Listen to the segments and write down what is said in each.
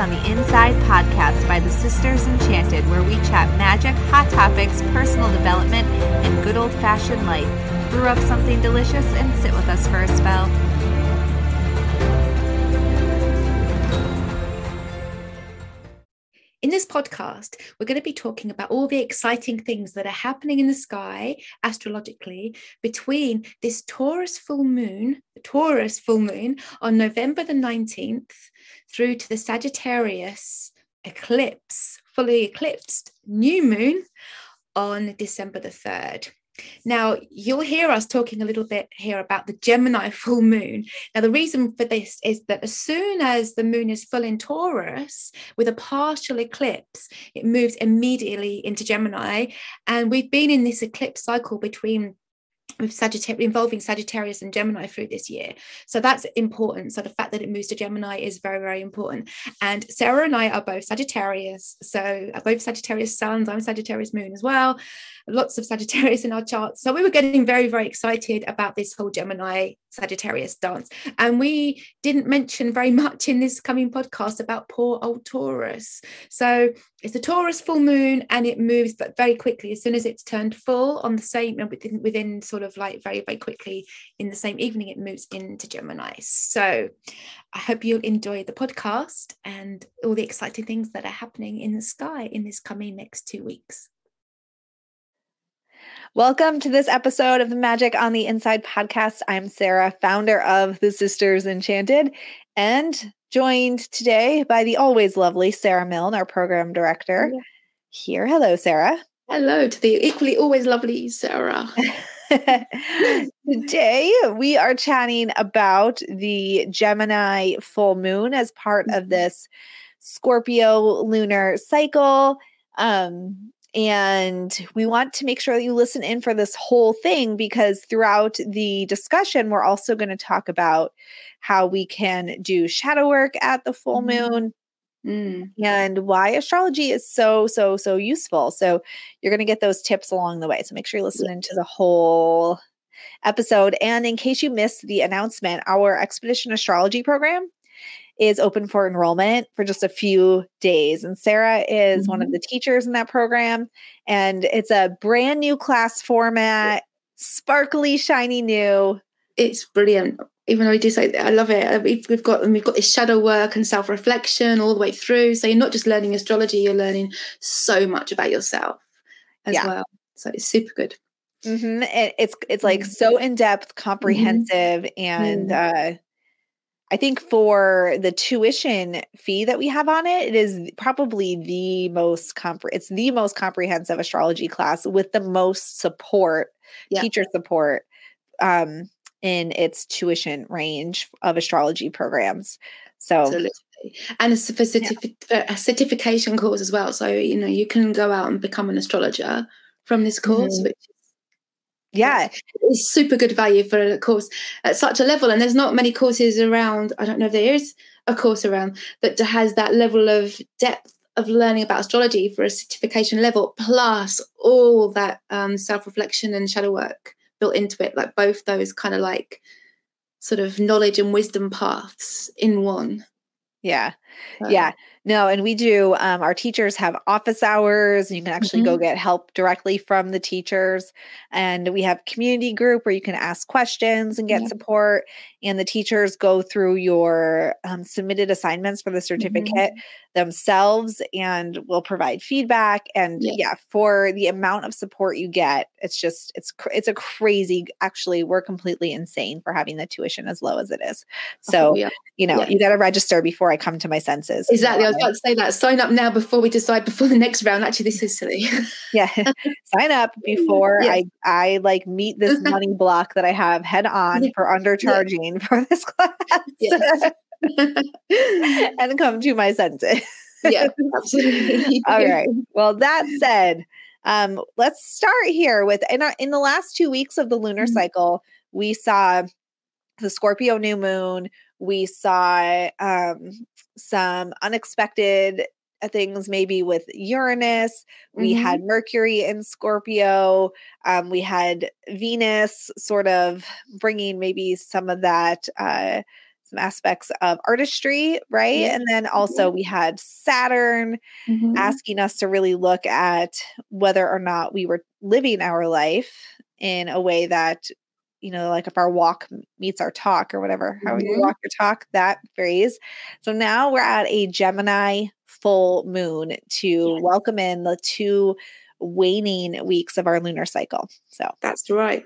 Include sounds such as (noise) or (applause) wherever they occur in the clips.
on the Inside podcast by the Sisters Enchanted, where we chat magic, hot topics, personal development, and good old fashioned life. Brew up something delicious and sit with us for a spell. In this podcast, we're going to be talking about all the exciting things that are happening in the sky astrologically between this Taurus full moon, the Taurus full moon on November the 19th through to the Sagittarius eclipse, fully eclipsed new moon on December the 3rd. Now, you'll hear us talking a little bit here about the Gemini (laughs) full moon. Now, the reason for this is that as soon as the moon is full in Taurus with a partial eclipse, it moves immediately into Gemini. And we've been in this eclipse cycle between with Sagittarius involving Sagittarius and Gemini through this year. So that's important. So the fact that it moves to Gemini is very, very important. And Sarah and I are both Sagittarius. So both Sagittarius suns, I'm Sagittarius moon as well. Lots of Sagittarius in our charts. So we were getting very, very excited about this whole Gemini Sagittarius dance. And we didn't mention very much in this coming podcast about poor old Taurus. So it's a Taurus full moon and it moves but very quickly as soon as it's turned full on the same uh, within within sort of like very, very quickly in the same evening it moves into Gemini. So I hope you'll enjoy the podcast and all the exciting things that are happening in the sky in this coming next two weeks. Welcome to this episode of the Magic on the Inside podcast. I'm Sarah, founder of the Sisters Enchanted, and joined today by the always lovely Sarah Milne, our program director. Yeah. Here. Hello, Sarah. Hello to the equally always lovely Sarah. (laughs) Today, we are chatting about the Gemini full moon as part of mm-hmm. this Scorpio lunar cycle. Um, and we want to make sure that you listen in for this whole thing because throughout the discussion, we're also going to talk about how we can do shadow work at the full mm-hmm. moon. Mm. And why astrology is so, so, so useful. So, you're going to get those tips along the way. So, make sure you listen yes. to the whole episode. And in case you missed the announcement, our Expedition Astrology program is open for enrollment for just a few days. And Sarah is mm-hmm. one of mm-hmm. the teachers in that program. And it's a brand new class format, sparkly, shiny new. It's brilliant. Even though I do say I love it. Uh, we've, got we've got this shadow work and self reflection all the way through. So you're not just learning astrology; you're learning so much about yourself as yeah. well. So it's super good. Mm-hmm. It, it's it's like mm-hmm. so in depth, mm-hmm. comprehensive, mm-hmm. and uh, I think for the tuition fee that we have on it, it is probably the most compre- it's the most comprehensive astrology class with the most support, yeah. teacher support um, in its tuition range of astrology programs. So Absolutely. And it's for certifi- yeah. a certification course as well. So, you know, you can go out and become an astrologer from this course, mm-hmm. which yeah it's super good value for a course at such a level and there's not many courses around i don't know if there is a course around that has that level of depth of learning about astrology for a certification level plus all that um, self-reflection and shadow work built into it like both those kind of like sort of knowledge and wisdom paths in one. Yeah. Yeah no, and we do. Um, our teachers have office hours. You can actually mm-hmm. go get help directly from the teachers. And we have community group where you can ask questions and get yeah. support. And the teachers go through your um, submitted assignments for the certificate mm-hmm. themselves and will provide feedback. And yeah. yeah. for the amount of support you get, it's just it's it's a crazy. Actually, we're completely insane for having the tuition as low as it is. So oh, yeah. you know, you got to register before I come to my senses. Exactly I was about to say that. Sign up now before we decide before the next round. Actually, this is silly. (laughs) yeah. Sign up (laughs) before yeah. I I like meet this (laughs) money block that I have head on for undercharging yeah. (laughs) for this class. Yes. (laughs) (laughs) and come to my senses. yeah, absolutely. All right. Well, that said, um, let's start here with in our, in the last two weeks of the lunar mm-hmm. cycle, we saw the Scorpio new moon. We saw um, some unexpected things maybe with Uranus. We mm-hmm. had Mercury in Scorpio. Um, we had Venus sort of bringing maybe some of that. Uh, some aspects of artistry, right? Yeah. And then also we had Saturn Mhm. asking us to really look at whether or not we were living our life in a way that you know like if our walk meets our talk or whatever how you Mhm. walk your talk that phrase so now we're at a gemini full moon to Yes. welcome in the two waning weeks of our lunar cycle so That's right.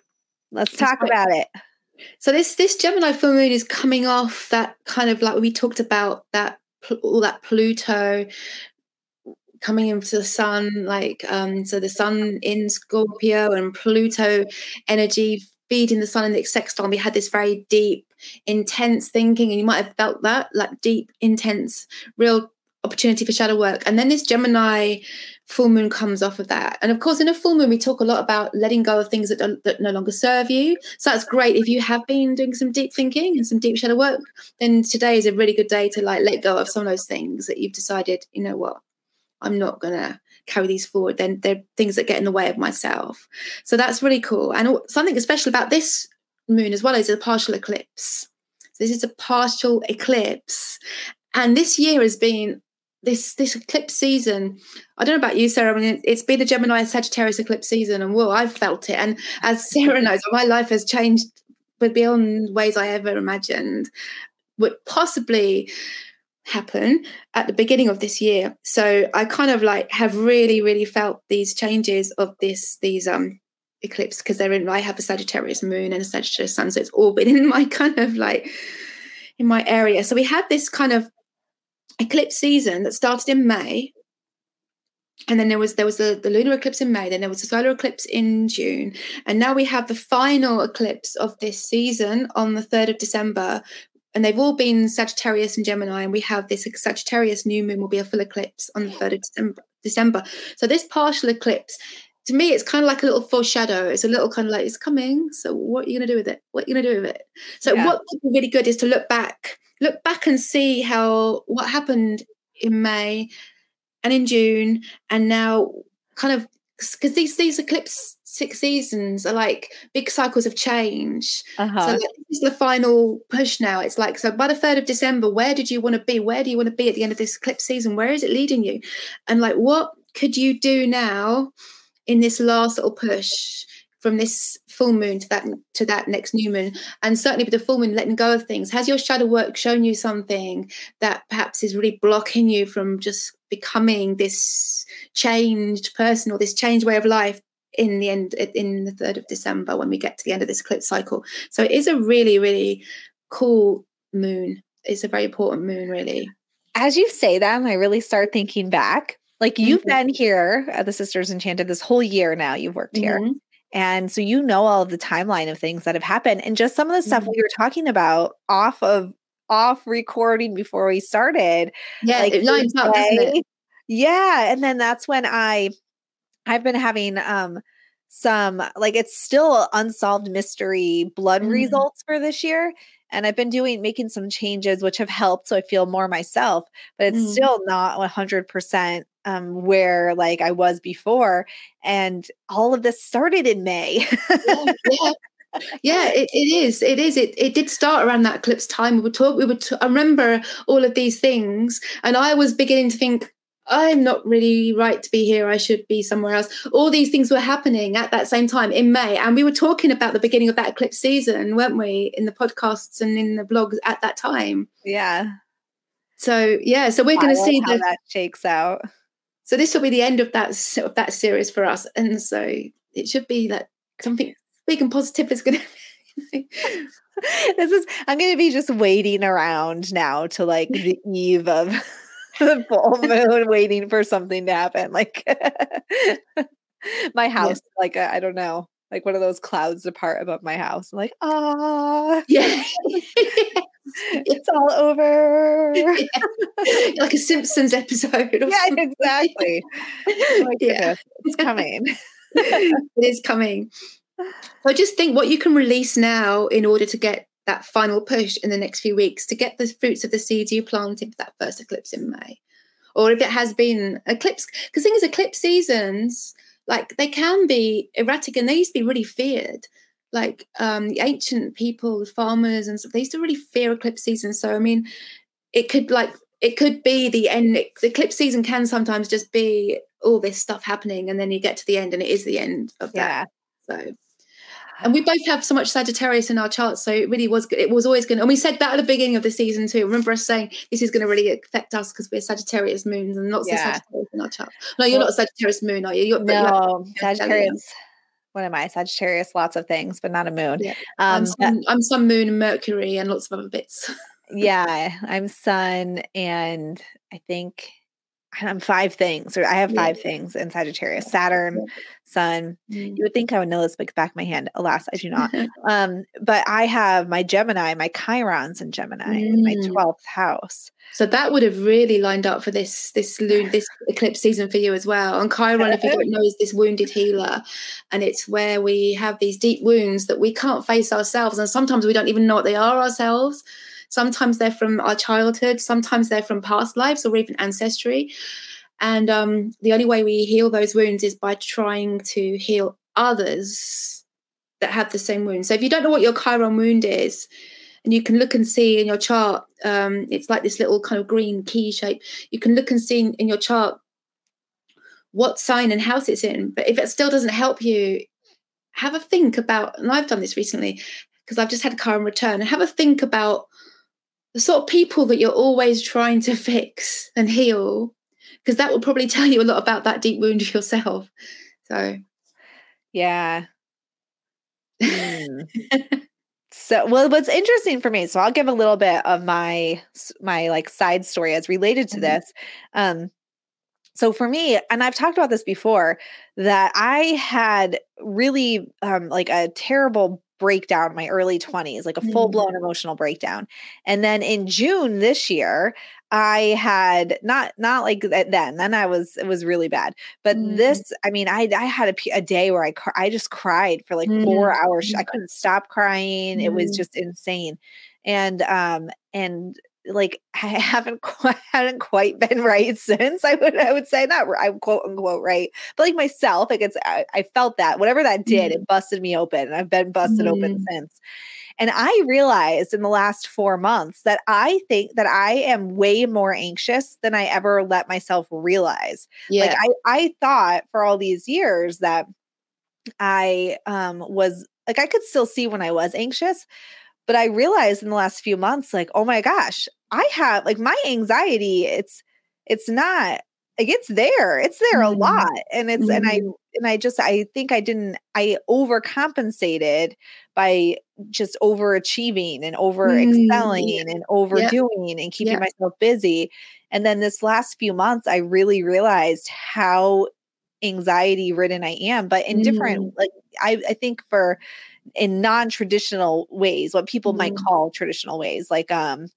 let's That's talk right. about it So this this Gemini full moon is coming off that kind of like we talked about that all that Pluto coming into the sun, like um, so the sun in Scorpio and Pluto energy feeding the sun in the sextile. We had this very deep, intense thinking, and you might have felt that like deep, intense, real opportunity for shadow work. And then this Gemini full moon comes off of that. And of course, in a full moon, we talk a lot about letting go of things that, don't, that no longer serve you. So that's great. If you have been doing some deep thinking and some deep shadow work, then today is a really good day to like let go of some of those things that you've decided, you know what, I'm not going to carry these forward. Then they're things that get in the way of myself. So that's really cool. And something special about this moon as well is a partial eclipse. So this is a partial eclipse. And this year has been this this eclipse season. I don't know about you, Sarah. I mean, it's been a Gemini and Sagittarius eclipse season, and whoa, I've felt it. And as (laughs) Sarah knows, my life has changed, but beyond ways I ever imagined would possibly happen at the beginning of this year. So I kind of like have really, really felt these changes of this these um eclipse because they're in. I have a Sagittarius moon and a Sagittarius sun, so it's all been (laughs) in my kind of like in my area. So we had this kind of eclipse season that started in May. And then there was there was the, the lunar eclipse in May, then there was the solar eclipse in June, and now we have the final eclipse of this season on the 3rd of December. And they've all been Sagittarius and Gemini, and we have this Sagittarius new moon will be a full eclipse on the 3rd of December. December. So this partial eclipse, to me, it's kind of like a little foreshadow. It's a little kind of like it's coming. So what are you gonna do with it? What are you gonna do with it? So Yeah. what would be really good is to look back, look back and see how what happened in May and in June, and now kind of because these these eclipse six seasons are like big cycles of change. uh-huh. So like, this is the final push now. It's like so by the third of December, where did you want to be? Where do you want to be at the end of this eclipse season? Where is it leading you? And like what could you do now in this last little push from this full moon to that to that next new moon? And certainly with the full moon, letting go of things. Has your shadow work shown you something that perhaps is really blocking you from just becoming this changed person or this changed way of life in the end in the 3rd of december when we get to the end of this eclipse cycle so it is a really really cool moon it's a very important moon really as you say that, I really start thinking back, like you've Mhm. been here at the Sisters Enchanted this whole year now, you've worked here. Mhm. And so you know all of the timeline of things that have happened and just some of the stuff Mhm. we were talking about off of off recording before we started. yeah like, it lines up doesn't it Yeah. And then that's when I I've been having um some like it's still unsolved mystery blood Mhm. results for this year. And I've been doing making some changes which have helped so I feel more myself, but it's Mhm. still not 100% um where like I was before and all of this started in May. yeah, yeah. Yeah, it, it is. It is. It it did start around that eclipse time. We would talk. We would. T- I remember all of these things, and I was beginning to think, I'm not really right to be here. I should be somewhere else. All these things were happening at that same time in May, and we were talking about the beginning of that eclipse season, weren't we, in the podcasts and in the blogs at that time? yeah. So yeah, so we're going to see how the that shakes out. So this will be the end of that of that series for us, and so it should be that something big and positive is going (laughs) to. this is I'm gonna be just waiting around now to like the eve of (laughs) the full (laughs) moon, waiting for something to happen. Like my house, like I I don't know, like one of those clouds apart above my house. I'm like, ah, yeah. (laughs) it's all over. like a Simpsons (laughs) episode. Yeah, exactly. Oh Yeah. it's coming. (laughs) it is coming. So just think what you can release now in order to get that final push in the next few weeks to get the fruits of the seeds you planted for that first eclipse in May. Or if it has been eclipse, because thing is, eclipse seasons, like they can be erratic and they used to be really feared. Like um the ancient people, the farmers and stuff, they used to really fear eclipse season. So I mean, it could like it could be the end. The eclipse season can sometimes just be all this stuff happening, and then you get to the end, and it is the end of that. Yeah. So and we both have so much Sagittarius in our charts, so it really was. It was always going, and we said that at the beginning of the season too. Remember us saying this is going to really affect us because we're Sagittarius moons and lots yeah. of Sagittarius in our chart. No, you're well, not a Sagittarius moon, are you? You're, no, you're Sagittarius. What am I? Sagittarius, lots of things, but not a moon. Yeah. Um, I'm, some, I'm some moon and Mercury and lots of other bits. (laughs) yeah, I'm Sun, and I think I'm five things, or I have five yeah. things in Sagittarius Saturn, Sun. Mm. You would think I would know this but back of my hand. Alas, I do not. (laughs) um, but I have my Gemini, my Chiron's in Gemini, mm. in my 12th house. So that would have really lined up for this this loon, this eclipse season for you as well. And Chiron, if you don't know, is this wounded healer, and it's where we have these deep wounds that we can't face ourselves, and sometimes we don't even know what they are ourselves. Sometimes they're from our childhood, sometimes they're from past lives or even ancestry. And um, the only way we heal those wounds is by trying to heal others that have the same wound. So if you don't know what your Chiron wound is, and you can look and see in your chart, um, it's like this little kind of green key shape. You can look and see in, your chart what sign and house it's in. But if it still doesn't help you, have a think about, and I've done this recently because I've just had a Chiron return, have a think about the sort of people that you're always trying to fix and heal, because that will probably tell you a lot about that deep wound of yourself. So, yeah. (laughs) Mm. so, well, what's interesting for me, so I'll give a little bit of my my like side story as related to mm-hmm. this. Um, so for me, and I've talked about this before, that I had really um, like a terrible breakdown in my early 20s, like a full blown mm. emotional breakdown. And then in June this year, I had not not like that then. Then I was it was really bad. But mm. this, I mean, I I had a, a day where I I just cried for like mm. four hours. I couldn't stop crying. It was mm. just insane. And um and like (laughs) I haven't quite (laughs) haven't quite been right (laughs) since. I would I would say that I'm quote unquote right, but like myself, like it's I, I felt that whatever that did, mm. it busted me open, and I've been busted mm. open since. And I realized in the last four months that I think that I am way more anxious than I ever let myself realize. Yeah. Like I I thought for all these years that I um was like I could still see when I was anxious, but I realized in the last few months, like, oh my gosh, I have like my anxiety, it's it's not like it's there. It's there mm-hmm. a lot. And it's mm-hmm. and I mm-hmm. and I just I think I didn't I overcompensated by just overachieving and over excelling mm-hmm. and overdoing yep. and keeping yep. myself busy. And then this last few months, I really realized how anxiety ridden I am, but in different mm. like I, I think for in non-traditional ways, what people mm. might call traditional ways, like um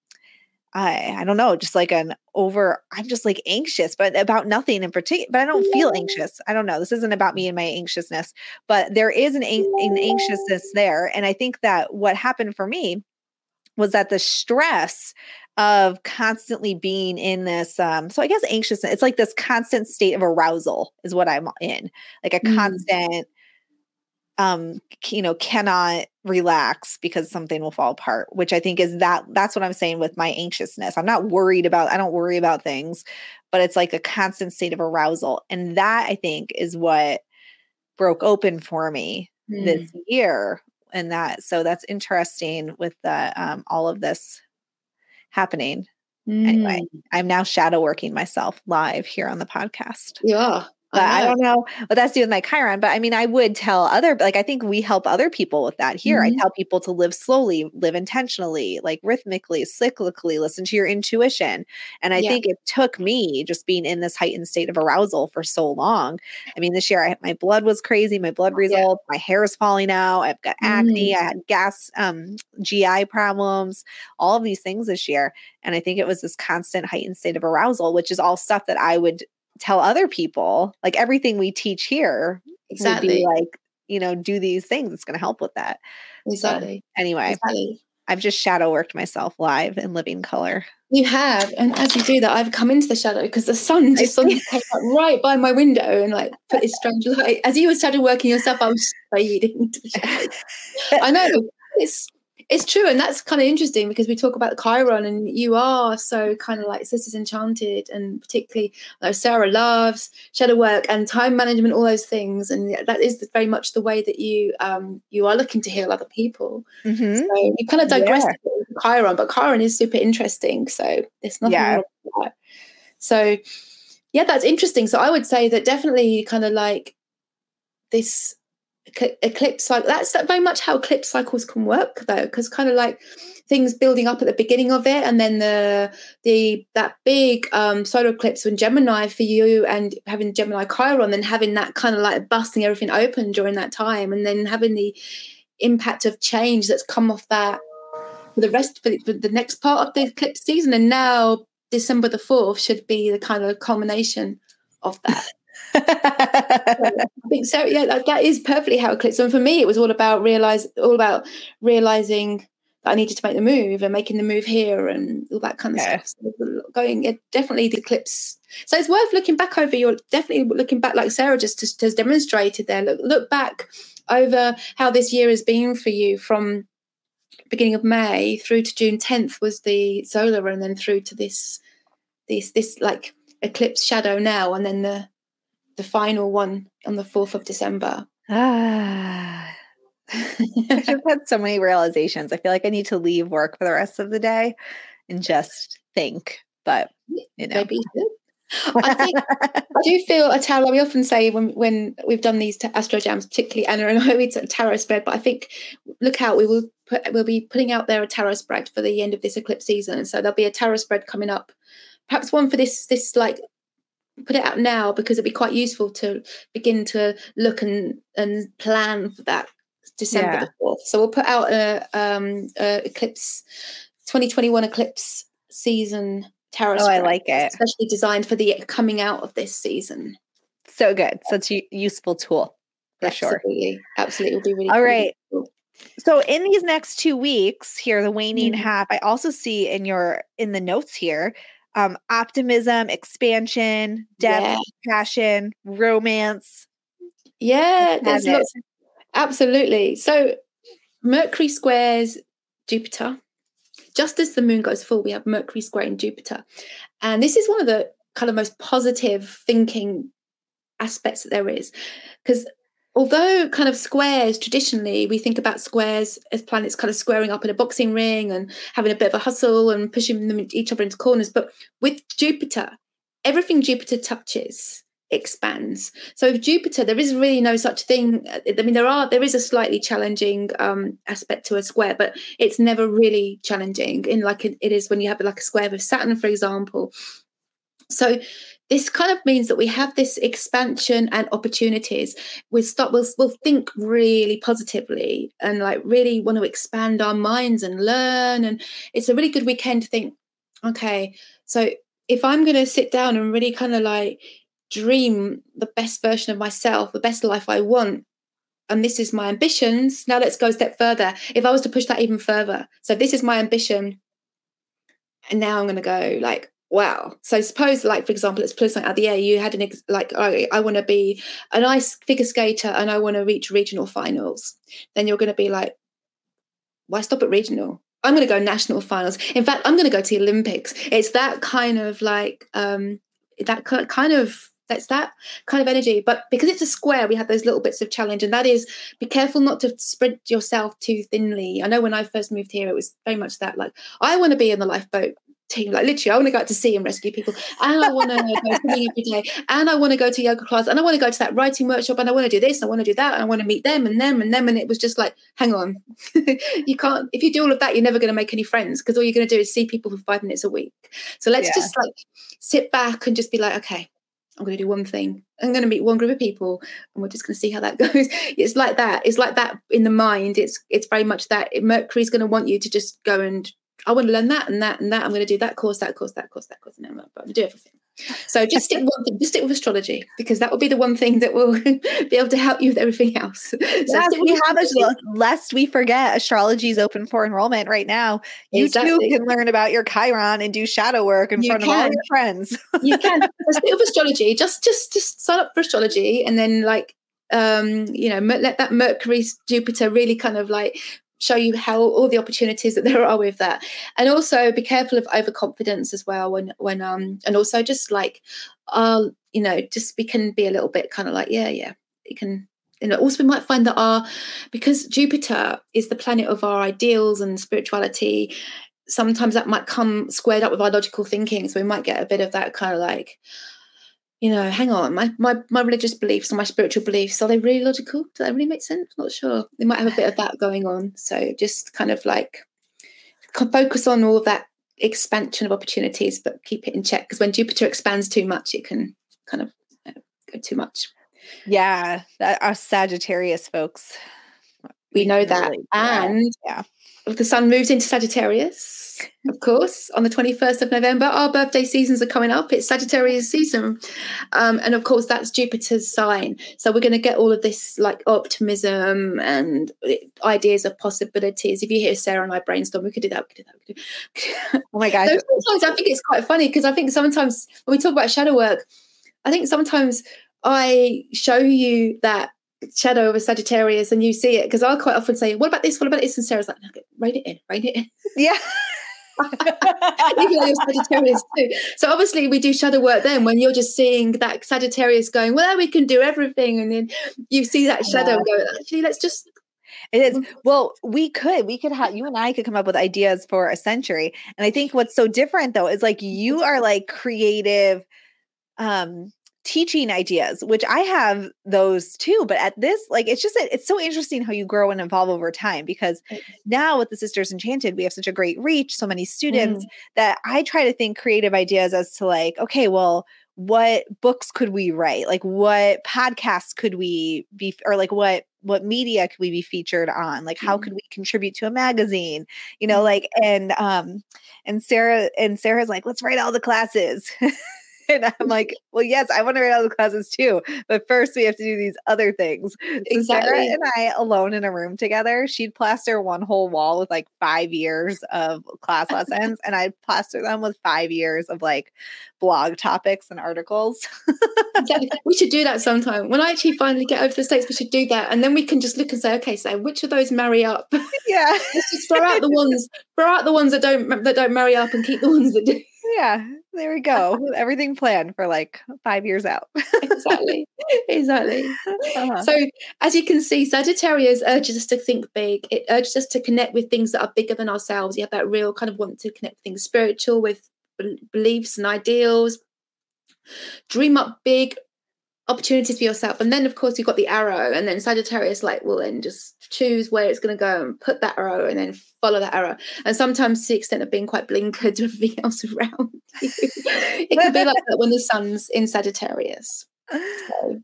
I I don't know, just like an over I'm just like anxious, but about nothing in particular. But I don't feel anxious. I don't know. This isn't about me and my anxiousness, but there is an, an anxiousness there. And I think that what happened for me was that the stress of constantly being in this um so i guess anxiousness it's like this constant state of arousal is what i'm in like a mm. constant um you know cannot relax because something will fall apart which i think is that that's what i'm saying with my anxiousness i'm not worried about i don't worry about things but it's like a constant state of arousal and that i think is what broke open for me mm. this year and that so that's interesting with the um all of this happening mm. anyway i'm now shadow working myself live here on the podcast yeah but I, I, don't know what that's doing with my Chiron. But I mean, I would tell other, like, I think we help other people with that here. Mm-hmm. I tell people to live slowly, live intentionally, like rhythmically, cyclically, listen to your intuition. And I yeah. think it took me just being in this heightened state of arousal for so long. I mean, this year I, my blood was crazy, my blood results, yeah. my hair is falling out, I've got acne, mm-hmm. I had gas, um, GI problems, all of these things this year. And I think it was this constant heightened state of arousal, which is all stuff that I would tell other people like everything we teach here exactly like you know do these things it's going to help with that exactly so, anyway exactly. I've just shadow worked myself live in living color. You have, and as you do that, I've come into the shadow because the sun just suddenly (laughs) came up right by my window and like put this strange light. As you were shadow working yourself, I was (laughs) fading into the shadow. I know it's it's true, and that's kind of interesting because we talk about the Chiron, and you are so kind of like Sisters Enchanted, and particularly like Sarah loves shadow work and time management, all those things, and that is very much the way that you um, you are looking to heal other people. Mm-hmm. So you kind of digress yeah. Chiron, but Chiron is super interesting. So there's nothing yeah. wrong So yeah, that's interesting. So I would say that definitely kind of like this eclipse like that's very much how eclipse cycles can work though because kind of like things building up at the beginning of it and then the the that big um solar eclipse when gemini for you and having gemini chiron then having that kind of like busting everything open during that time and then having the impact of change that's come off that for the rest for the, for the next part of the eclipse season and now december the 4th should be the kind of culmination of that (laughs) I think so. Yeah, that, that is perfectly how it clicks. And for me, it was all about realize, all about realizing that I needed to make the move and making the move here and all that kind of yeah. stuff. So going, it, definitely the clips. So it's worth looking back over your. Definitely looking back, like Sarah just, just has demonstrated there. Look, look back over how this year has been for you from beginning of May through to June 10th was the solar, and then through to this, this, this like eclipse shadow now, and then the the final one on the 4th of December. (sighs) Ah. I've had so many realizations. I feel like I need to leave work for the rest of the day and just think. But you know. Maybe. I think I do feel a tarot. We often say when when we've done these astro jams, particularly Anna and I, (laughs) we a tarot spread. But I think look out, we will put we'll be putting out there a tarot spread for the end of this eclipse season. So there'll be a tarot spread coming up, perhaps one for this this like put it out now because it'd be quite useful to begin to look and and plan for that December yeah. the fourth. So we'll put out a, um, a eclipse 2021 eclipse season tarot. Oh, I like it, especially designed for the coming out of this season. So good, such a useful tool for absolutely. sure. Absolutely, will be really. All right. So in these next two weeks here, the waning mm-hmm. half, I also see in your in the notes here um, optimism, expansion, depth, yeah. passion, romance. Yeah, there's lots. Of, absolutely. So Mercury squares Jupiter. Just as the moon goes full, we have Mercury squaring Jupiter. And this is one of the kind of most positive thinking aspects that there is. Because although kind of squares traditionally we think about squares as planets kind of squaring up in a boxing ring and having a bit of a hustle and pushing them each other into corners but with jupiter everything jupiter touches expands. So with jupiter there is really no such thing i mean there are there is a slightly challenging um aspect to a square but it's never really challenging in like it is when you have like a square with saturn for example. So this kind of means that we have this expansion and opportunities. We start we'll, we'll think really positively and like really want to expand our minds and learn and it's a really good weekend to think okay so if i'm going to sit down and really kind of like dream the best version of myself the best life i want and this is my ambitions now let's go a step further. If i was to push that even further so this is my ambition and now i'm going to go like wow so suppose like for example let's pull something out the air you had an ex- like i, I want to be an ice figure skater and i want to reach regional finals. Then you're going to be like why stop at regional? I'm going to go national finals. In fact i'm going to go to the olympics. It's that kind of like um that kind of that's that kind of energy. But because it's a square we have those little bits of challenge and that is be careful not to spread yourself too thinly. I know when i first moved here it was very much that like i want to be in the lifeboat team. Like literally, I want to go out to sea and rescue people, and I want to go swimming every day, and I want to go to yoga class, and I want to go to that writing workshop, and I want to do this, and I want to do that, and I want to meet them and them and them, and it was just like, hang on, (laughs) you can't. If you do all of that, you're never going to make any friends because all you're going to do is see people for five minutes a week. So let's yeah. just like sit back and just be like, okay. I'm going to do one thing. I'm going to meet one group of people, and we're just going to see how that (laughs) goes. It's like that. It's like that in the mind. It's it's very much that Mercury's going to want you to just go and I want to learn that and that and that. I'm going to do that course, that course, that course, that course, and I'm going to do everything. So just stick with one thing, just stick with astrology because that will be the one thing that will (laughs) be able to help you with everything else. (laughs) So yes, we have a, lest we forget astrology is open for enrollment right now. You exactly. too can learn about your Chiron and do shadow work in you front can. of all your friends. (laughs) you can. A bit of astrology. Just just just sign up for astrology and then like um you know let that mercury jupiter really kind of like show you how all the opportunities that (laughs) there are with that. And also be careful of overconfidence as well when when um and also just like uh you know just we can be a little bit kind of like yeah yeah it can you know also we might find that our because jupiter is the planet of our ideals and spirituality sometimes that might come squared up with our logical thinking. So we might get a bit of that kind of like you know, hang on, my, my my religious beliefs and my spiritual beliefs, are they really logical? Do that really make sense? Not sure. They might have a bit of that going on. So just kind of like focus on all of that expansion of opportunities, but keep it in check because when Jupiter expands too much, it can kind of uh, go too much. Yeah, that, our Sagittarius folks. We know that. and yeah the sun moves into Sagittarius, of course, on the 21st of November. Our birthday seasons are coming up. It's Sagittarius season. Um, and of course, that's Jupiter's sign. So we're going to get all of this like optimism and ideas of possibilities. If you hear Sarah and I brainstorm, we could do that. We could do that. We could do that. Oh my God. sometimes (laughs) I think it's quite funny because I think sometimes when we talk about shadow work, I think sometimes I show you that shadow of a Sagittarius and you see it because I'll quite often say, "What about this? What about this?" And Sarah's like, "Okay, write it in, write it in." (laughs) Yeah. (laughs) Even though you're Sagittarius too. So obviously we do shadow work then when you're just seeing that Sagittarius going, well, we can do everything. And then you see that shadow yeah. go, actually, let's just it is. Well, we could, we could have, you and I could come up with ideas for a century. And I think what's so different though is like you are like creative, um, teaching ideas, which I have those too. But at this, like, it's just, it's so interesting how you grow and evolve over time because now with the Sisters Enchanted, we have such a great reach, so many students mm. that I try to think creative ideas as to like, okay, well, what books could we write? Like, what podcasts could we be, or like, what what media could we be featured on like how could mm. we contribute to a magazine you know mm. like and um and sarah and sarah's like let's write all the classes (laughs) (laughs) and I'm like, (laughs) well, yes, I want to write all the classes too. But first we have to do these other things. So Sarah and I alone in a room together, she'd plaster one whole wall with like five years of class lessons. and I'd plaster them with five years of like blog topics and articles. exactly. (laughs) We should do that sometime. When I actually finally get over the States, we should do that. And then we can just look and say, okay, so which of those marry up? Yeah. Let's just throw out the ones, throw out the ones that don't that don't marry up and keep the ones that do. Yeah. There we go. Everything planned for like five years out. exactly. Exactly. (laughs) Uh-huh. So, as you can see, Sagittarius urges us to think big. It urges us to connect with things that are bigger than ourselves. You have that real kind of want to connect with things spiritual, with beliefs and ideals. Dream up big, opportunities for yourself. And then, of course, you've got the arrow, and then Sagittarius, like, will then just choose where it's going to go and put that arrow and then follow that arrow. And sometimes, to the extent of being quite blinkered (laughs) to everything else around (laughs) you, it can be like that when the sun's in Sagittarius. (sighs) So,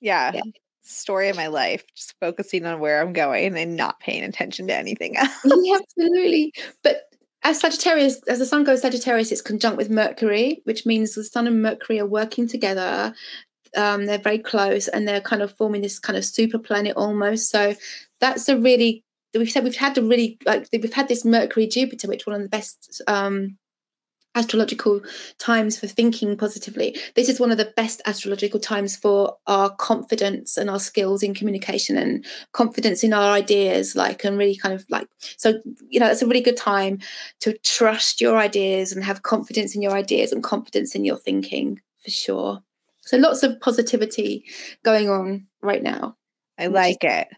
yeah. yeah. Story of my life, just focusing on where I'm going and not paying attention to anything (laughs) else. yeah, absolutely. But as Sagittarius, as the sun goes Sagittarius, it's conjunct with Mercury, which means the sun and Mercury are working together um, they're very close and they're kind of forming this kind of super planet almost. So that's a really we've said we've had a really like we've had this Mercury Jupiter, which one of the best um, astrological times for thinking positively. This is one of the best astrological times for our confidence and our skills in communication and confidence in our ideas, like, and really kind of like, so, you know, it's a really good time to trust your ideas and have confidence in your ideas and confidence in your thinking for sure. So lots of positivity going on right now. I like it.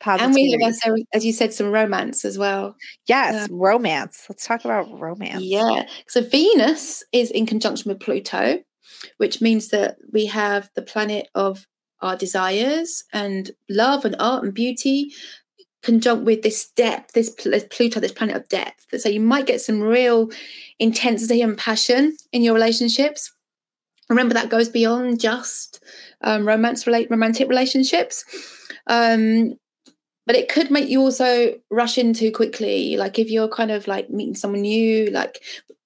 Positivity. And we have, as you said, some romance as well. Yes, um, romance. Let's talk about romance. Yeah. So Venus is in conjunction with Pluto, which means that we have the planet of our desires and love and art and beauty conjunct with this depth, this Pluto, this planet of depth. So you might get some real intensity and passion in your relationships remember that goes beyond just um, romance relate romantic relationships. Um, but it could make you also rush in too quickly. Like if you're kind of like meeting someone new like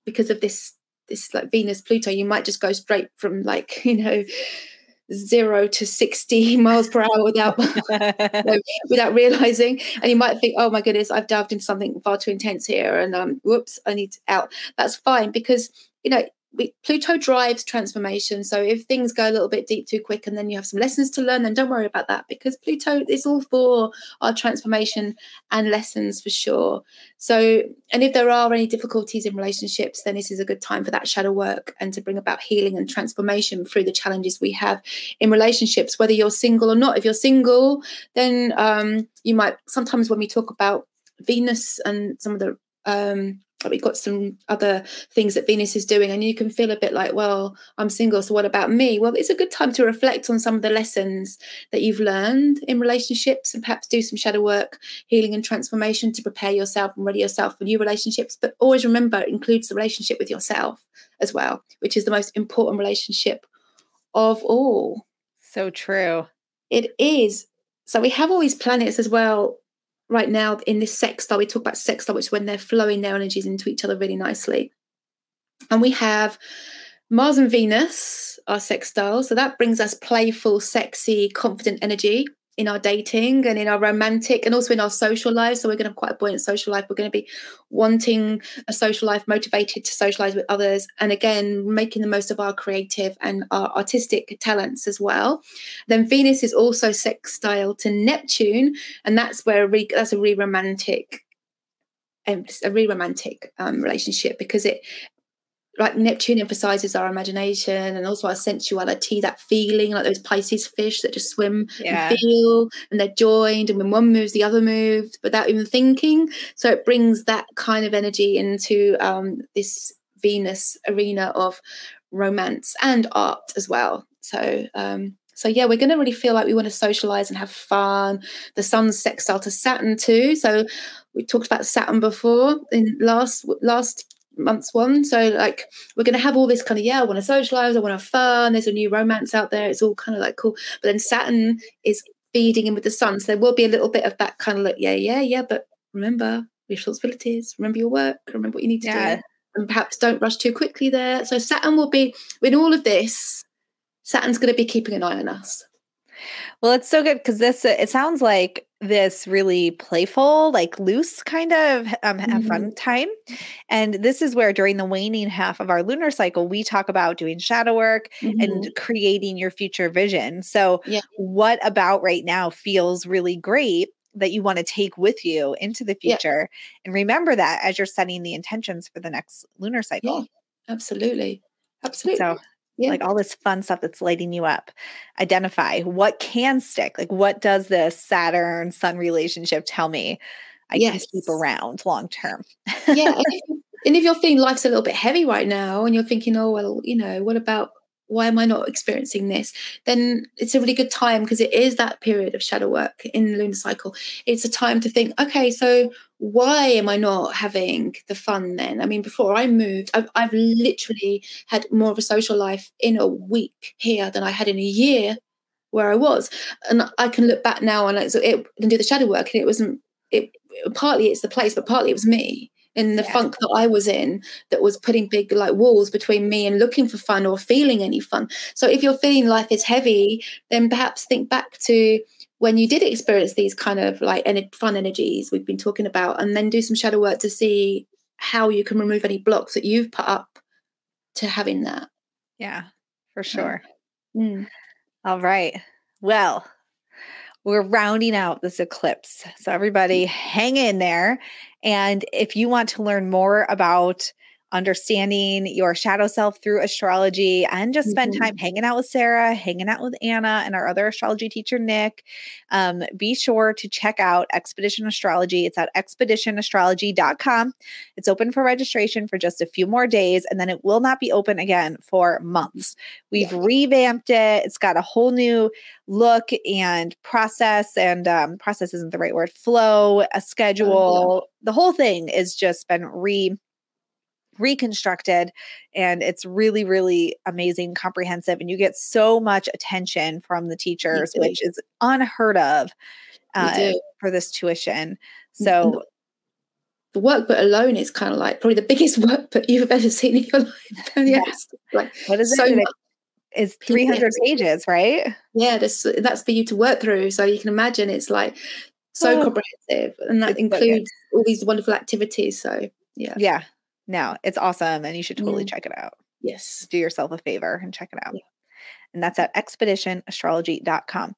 because of this this like Venus Pluto, you might just go straight from like (laughs) you know zero to 60 (laughs) miles per hour without (laughs) without realizing. And you might think oh my goodness i've delved into something far too intense here and um whoops i need out. That's fine because you know we, Pluto drives transformation. So if things go a little bit deep too quick and then you have some lessons to learn, then don't worry about that because Pluto is all for our transformation and lessons for sure. So, and if there are any difficulties in relationships, then this is a good time for that shadow work and to bring about healing and transformation through the challenges we have in relationships, whether you're single or not. If you're single, then um, you might sometimes when we talk about Venus and some of the um, we've got some other things that Venus is doing, and you can feel a bit like, well, I'm single, so what about me? Well, it's a good time to reflect on some of the lessons that you've learned in relationships and perhaps do some shadow work, healing, and transformation to prepare yourself and ready yourself for new relationships. But always remember, it includes the relationship with yourself as well, which is the most important relationship of all. So true. It is. So we have all these planets as well right now in this sextile, we talk about sextile, which is when they're flowing their energies into each other really nicely. And we have Mars and Venus are sextile. So that brings us playful, sexy, confident energy in our dating and in our romantic and also in our social lives. So we're going to have quite a buoyant social life. We're going to be wanting a social life, motivated to socialize with others, and again making the most of our creative and our artistic talents as well. Then Venus is also sextile to Neptune, and that's where re- that's a really romantic a really romantic um, relationship because it like Neptune emphasizes our imagination and also our sensuality, that feeling like those Pisces fish that just swim yeah. and feel and they're joined. And when one moves, the other moves without even thinking. So it brings that kind of energy into um, this Venus arena of romance and art as well. So, um, so yeah, we're going to really feel like we want to socialize and have fun. The sun's sextile to Saturn too. So we talked about Saturn before in last last month's one. So like we're gonna have all this kind of yeah, I want to socialize, I want to have fun. There's a new romance out there. It's all kind of like cool. But then Saturn is feeding in with the sun, so there will be a little bit of that kind of like yeah, yeah, yeah. But remember responsibilities. Remember your work. Remember what you need to yeah. do. And perhaps don't rush too quickly there. So Saturn will be in all of this. Saturn's going to be keeping an eye on us. Well, it's so good because this it sounds like this really playful, like loose kind of um, mm-hmm. fun time. And this is where during the waning half of our lunar cycle, we talk about doing shadow work mm-hmm. and creating your future vision. So, yeah. what about right now feels really great that you want to take with you into the future? Yeah. And remember that as you're setting the intentions for the next lunar cycle. Yeah, absolutely. Absolutely. So yeah. like all this fun stuff that's lighting you up. Identify what can stick. Like, what does this Saturn Sun relationship tell me I yes. can keep around long term? yeah. And if, (laughs) and if you're feeling life's a little bit heavy right now and you're thinking, oh, well, you know, what about why am I not experiencing this? Then it's a really good time because it is that period of shadow work in the lunar cycle. It's a time to think, okay, so why am I not having the fun then? I mean, before I moved, I've, I've literally had more of a social life in a week here than I had in a year where I was. And I can look back now and, it, and do the shadow work, and it wasn't, it partly it's the place, but partly it was me in the yeah. funk that I was in that was putting big like walls between me and looking for fun or feeling any fun. So if you're feeling life is heavy, then perhaps think back to when you did experience these kind of like fun energies we've been talking about, and then do some shadow work to see how you can remove any blocks that you've put up to having that. Yeah, for sure. Mm. All right. Well, we're rounding out this eclipse. So, everybody, hang in there. And if you want to learn more about understanding your shadow self through astrology and just spend mm-hmm. time hanging out with Sarah, hanging out with Anna, and our other astrology teacher, Nick, um, be sure to check out Expedition Astrology. It's at expeditionastrology.com. It's open for registration for just a few more days, and then it will not be open again for months. We've yeah. revamped it, it's got a whole new look and process, and um, process isn't the right word, flow, a schedule. Oh, yeah. The whole thing is just been re reconstructed and it's really really amazing comprehensive and you get so much attention from the teachers which is unheard of uh, for this tuition so the workbook alone is kind of like probably the biggest (laughs) workbook you've ever seen in your life. (laughs) yes, like what is so it? Is 300 pages, right? Yeah, that's that's for you to work through. So you can imagine it's like so oh, comprehensive, and that includes all these wonderful activities. So yeah, yeah, no, it's awesome, and you should totally yeah. check it out. Yes, do yourself a favor and check it out. Yeah. And that's at expeditionastrology.com.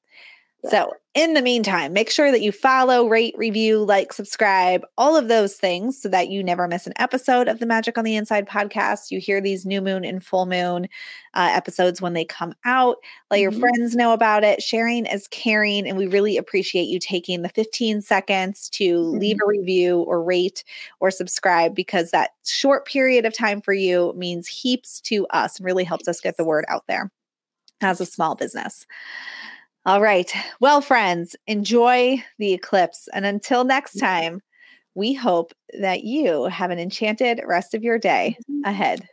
So, in the meantime, make sure that you follow, rate, review, like, subscribe, all of those things so that you never miss an episode of the Magic on the Inside podcast. You hear these new moon and full moon uh, episodes when they come out. Let mm-hmm. your friends know about it. Sharing is caring. And we really appreciate you taking the 15 seconds to mm-hmm. leave a review or rate or subscribe because that short period of time for you means heaps to us and really helps us get the word out there as a small business. All right. Well, friends, enjoy the eclipse. And until next time, we hope that you have an enchanted rest of your day ahead.